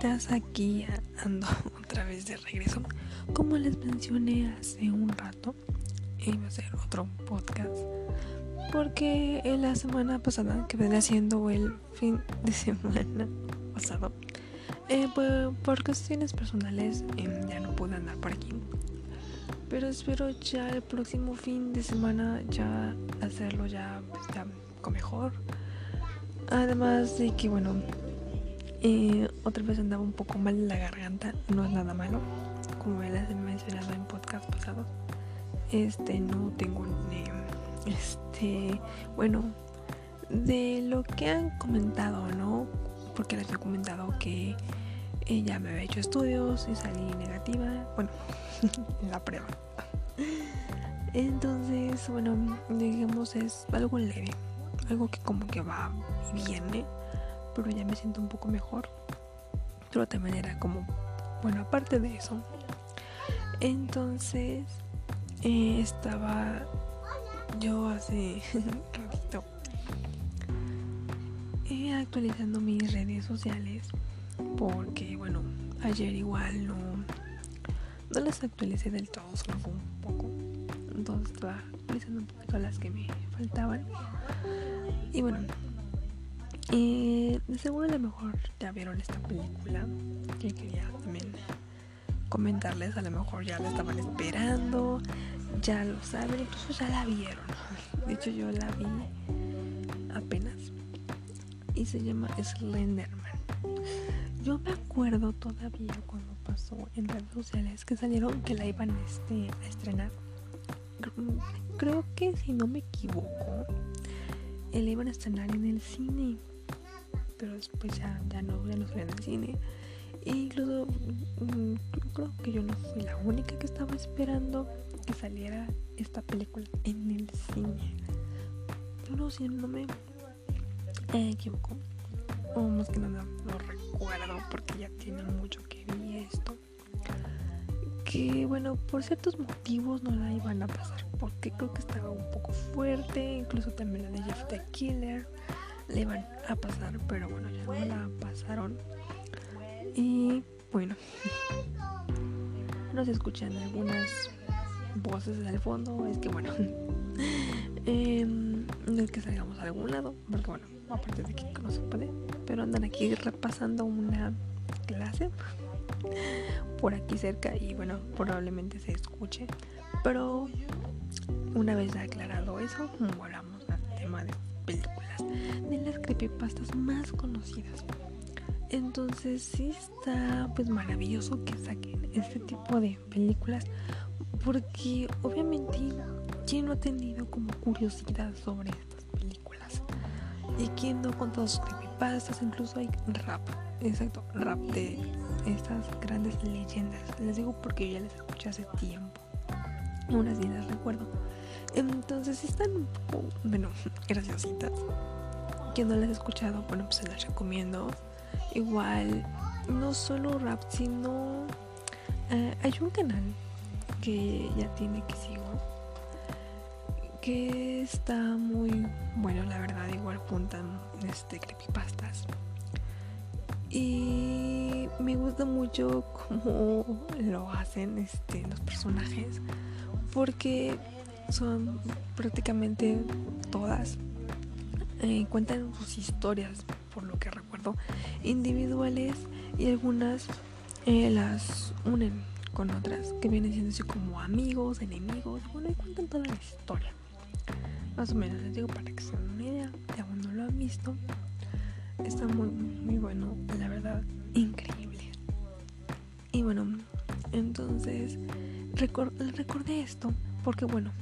personitas, aquí ando otra vez de regreso. Como les mencioné hace un rato, iba a hacer otro podcast. Porque en la semana pasada, que venía haciendo el fin de semana pasado, eh, por cuestiones personales em, ya no pude andar por aquí. Pero espero ya el próximo fin de semana ya hacerlo ya, pues, ya mejor. Además de que, bueno, eh, otra vez andaba un poco mal la garganta, no es nada malo, como ya les he mencionado en podcast pasados. Este, no tengo este, bueno, de lo que han comentado, ¿no? Porque les he comentado que ella me había hecho estudios y salí negativa, bueno, en la prueba. Entonces, bueno, digamos es algo leve, algo que como que va y viene pero ya me siento un poco mejor. Pero también era como, bueno, aparte de eso. Entonces, eh, estaba yo hace ratito eh, actualizando mis redes sociales porque, bueno, ayer igual no, no las actualicé del todo, solo fue un poco. Entonces estaba actualizando un poquito las que me faltaban. Y bueno, de seguro a lo mejor ya vieron esta película que quería también comentarles, a lo mejor ya la estaban esperando, ya lo saben, incluso ya la vieron. De hecho yo la vi apenas y se llama Slenderman. Yo me acuerdo todavía cuando pasó en redes sociales que salieron que la iban este, a estrenar. Creo que si no me equivoco, la iban a estrenar en el cine pero después ya, ya no, ya no en el cine. E incluso mm, creo que yo no fui la única que estaba esperando que saliera esta película en el cine. Pero si no me equivoco, o más que nada lo recuerdo porque ya tiene mucho que vi esto. Que bueno, por ciertos motivos no la iban a pasar porque creo que estaba un poco fuerte, incluso también la de Jeff the Killer le iban a pasar, pero bueno, ya no la pasaron. Y bueno, no se escuchan algunas voces al fondo, es que bueno, eh, no es que salgamos a algún lado, porque bueno, aparte de que no se puede, pero andan aquí repasando una clase por aquí cerca y bueno, probablemente se escuche, pero una vez aclarado eso, volvamos al tema de de las creepypastas más conocidas. Entonces sí está pues maravilloso que saquen este tipo de películas porque obviamente quien no ha tenido como curiosidad sobre estas películas y quien no con todos sus creepypastas, incluso hay rap, exacto, rap de estas grandes leyendas. Les digo porque yo ya les escuché hace tiempo, unas días las recuerdo entonces están poco, bueno, graciositas. Quien no las ha escuchado, bueno, pues se las recomiendo. Igual, no solo rap, sino eh, hay un canal que ya tiene que sigo que está muy bueno, la verdad. Igual juntan este creepypastas. Y me gusta mucho cómo lo hacen este, los personajes. Porque son prácticamente todas. Eh, cuentan sus historias, por lo que recuerdo, individuales y algunas eh, las unen con otras que vienen siendo así como amigos, enemigos. Bueno, y cuentan toda la historia. Más o menos les digo para que se den una idea. Si aún no lo han visto, está muy, muy bueno, la verdad, increíble. Y bueno, entonces recordé esto porque, bueno,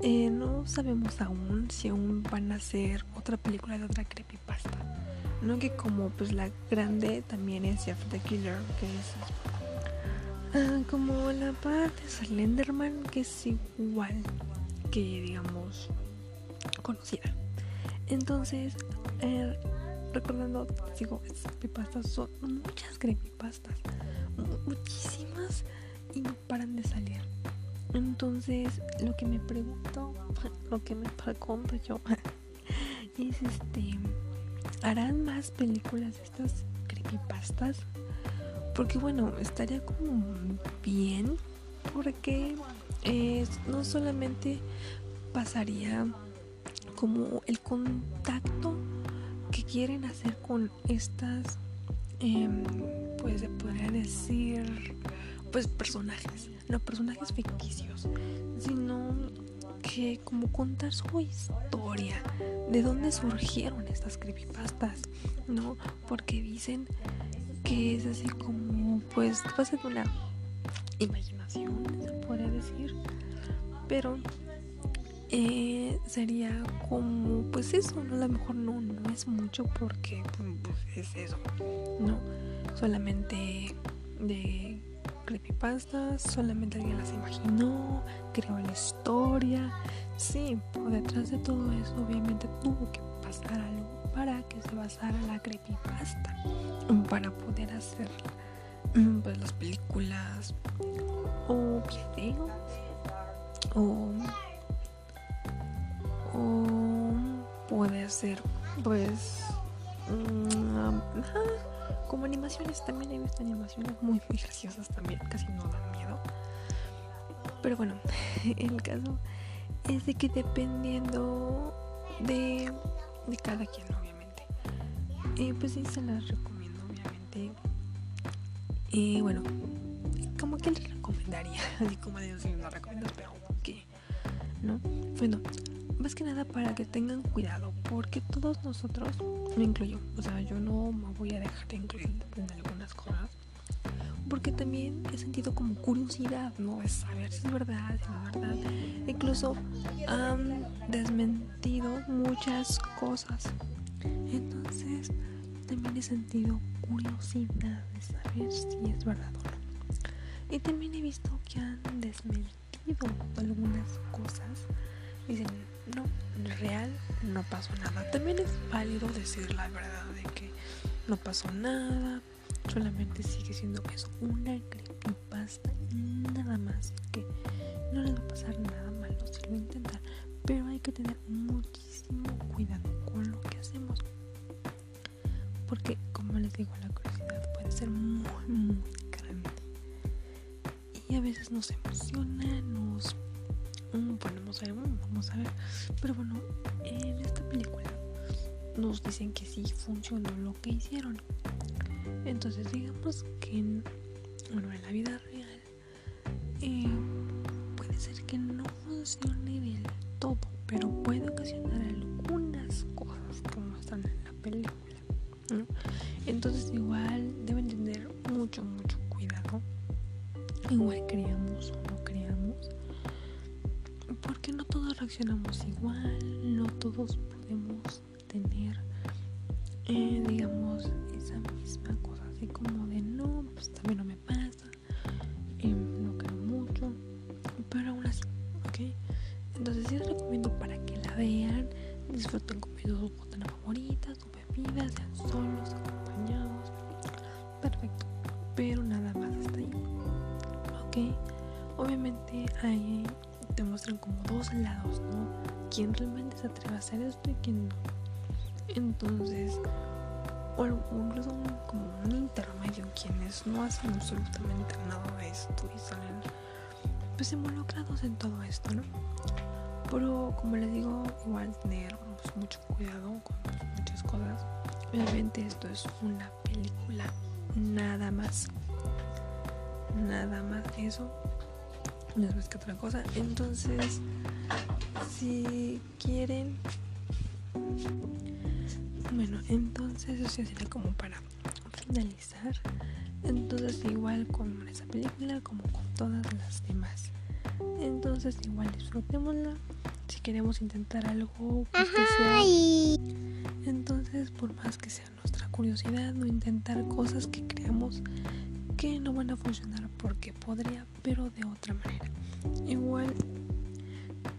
eh, no sabemos aún si aún van a hacer otra película de otra creepypasta. No que como pues la grande también es Jeff the Killer, que es ah, como la parte de Slenderman, que es igual que digamos conocida. Entonces, eh, recordando, digo, estas creepypastas son muchas creepypastas, muchísimas y no paran de salir. Entonces, lo que me pregunto, lo que me pregunto yo, es este, ¿harán más películas de estas creepypastas. Porque bueno, estaría como bien porque eh, no solamente pasaría como el contacto que quieren hacer con estas, em, pues se podría decir, pues personajes, no personajes ficticios, sino que como contar su historia, de dónde surgieron estas creepypastas, ¿no? Porque dicen que es así como, pues, a ser una imaginación, se podría decir, pero eh, sería como, pues eso, ¿no? a lo mejor no, no es mucho porque pues, es eso, ¿no? Solamente de creepypastas, solamente alguien las imaginó, creó la historia. Sí, por detrás de todo eso obviamente tuvo que pasar algo para que se basara la creepypasta, para poder hacer mm, pues, las películas o videos o, o puede ser pues mm, como animaciones también he visto animaciones muy, muy graciosas también casi no dan miedo. Pero bueno el caso es de que dependiendo de, de cada quien obviamente. Eh, pues sí se las recomiendo obviamente. Y bueno como que les recomendaría, así como Dios no recomiendo, pero que, ¿no? Bueno, más que nada para que tengan cuidado, porque todos nosotros, me incluyo, o sea, yo no me voy a dejar de incluir en algunas cosas, porque también he sentido como curiosidad, ¿no? Es saber si es verdad, si no es verdad. Incluso han desmentido muchas cosas. Entonces, también he sentido curiosidad de saber si es verdad o no. Y también he visto que han desmentido algunas cosas. Dicen, no, real no pasó nada. También es válido decir la verdad de que no pasó nada. Solamente sigue siendo eso, una creepypasta nada más. Que no les va a pasar nada malo si lo intentan. Pero hay que tener muchísimo cuidado con lo que hacemos. Porque, como les digo, la curiosidad puede ser muy, muy y a veces nos emociona, nos mm, vamos a ver. Pero bueno, en esta película nos dicen que sí funcionó lo que hicieron. Entonces digamos que en, bueno, en la vida real eh, puede ser que no funcione del todo, pero puede ocasionar algunas cosas como están en la película. Entonces igual deben tener mucho, mucho cuidado igual creamos reaccionamos igual, no todos podemos tener, eh, digamos, esa misma cosa, así como de no, pues también no me pasa, eh, no creo mucho, pero aún así, ¿ok? Entonces sí les recomiendo para que la vean, disfruten comiendo su botana favorita, su bebida, sean solos, acompañados, perfecto, pero nada más hasta ahí. Obviamente ahí te muestran como dos lados, ¿no? Quién realmente se atreve a hacer esto y quién no. Entonces, o incluso como un intermedio, quienes no hacen absolutamente nada de esto y salen pues involucrados en todo esto, ¿no? Pero como les digo, igual tener pues, mucho cuidado con muchas cosas. Obviamente esto es una película, nada más nada más eso más que otra cosa. Entonces si quieren bueno entonces eso sería como para finalizar. Entonces igual con esa película como con todas las demás. Entonces igual disfrutémosla. Si queremos intentar algo pues entonces por más que sea nuestra curiosidad no intentar cosas que creamos no van a funcionar porque podría, pero de otra manera. Igual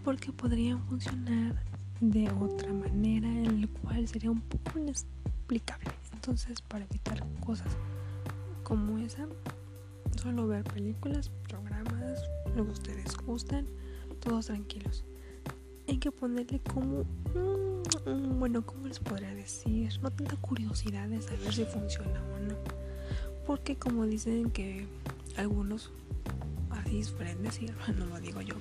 porque podrían funcionar de otra manera, en el cual sería un poco inexplicable. Entonces, para evitar cosas como esa, solo ver películas, programas, lo que ustedes gustan, todos tranquilos. Hay que ponerle como mm, bueno, ¿cómo les podría decir? No tanta curiosidad de saber si funciona o no. Porque como dicen que algunos así suelen decir, no lo digo yo,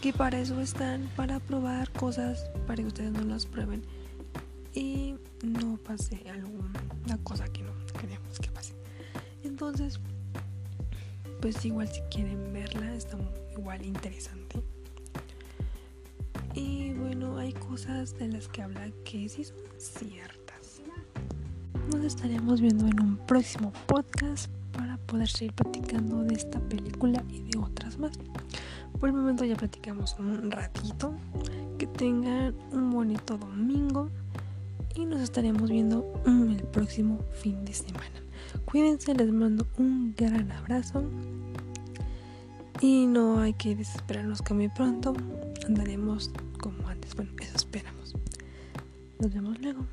que para eso están, para probar cosas, para que ustedes no las prueben y no pase alguna cosa que no queremos que pase. Entonces, pues igual si quieren verla, está igual interesante. Y bueno, hay cosas de las que habla que sí son ciertas. Nos estaremos viendo en un próximo podcast para poder seguir platicando de esta película y de otras más. Por el momento ya platicamos un ratito. Que tengan un bonito domingo y nos estaremos viendo el próximo fin de semana. Cuídense, les mando un gran abrazo. Y no hay que desesperarnos que muy pronto andaremos como antes. Bueno, eso esperamos. Nos vemos luego.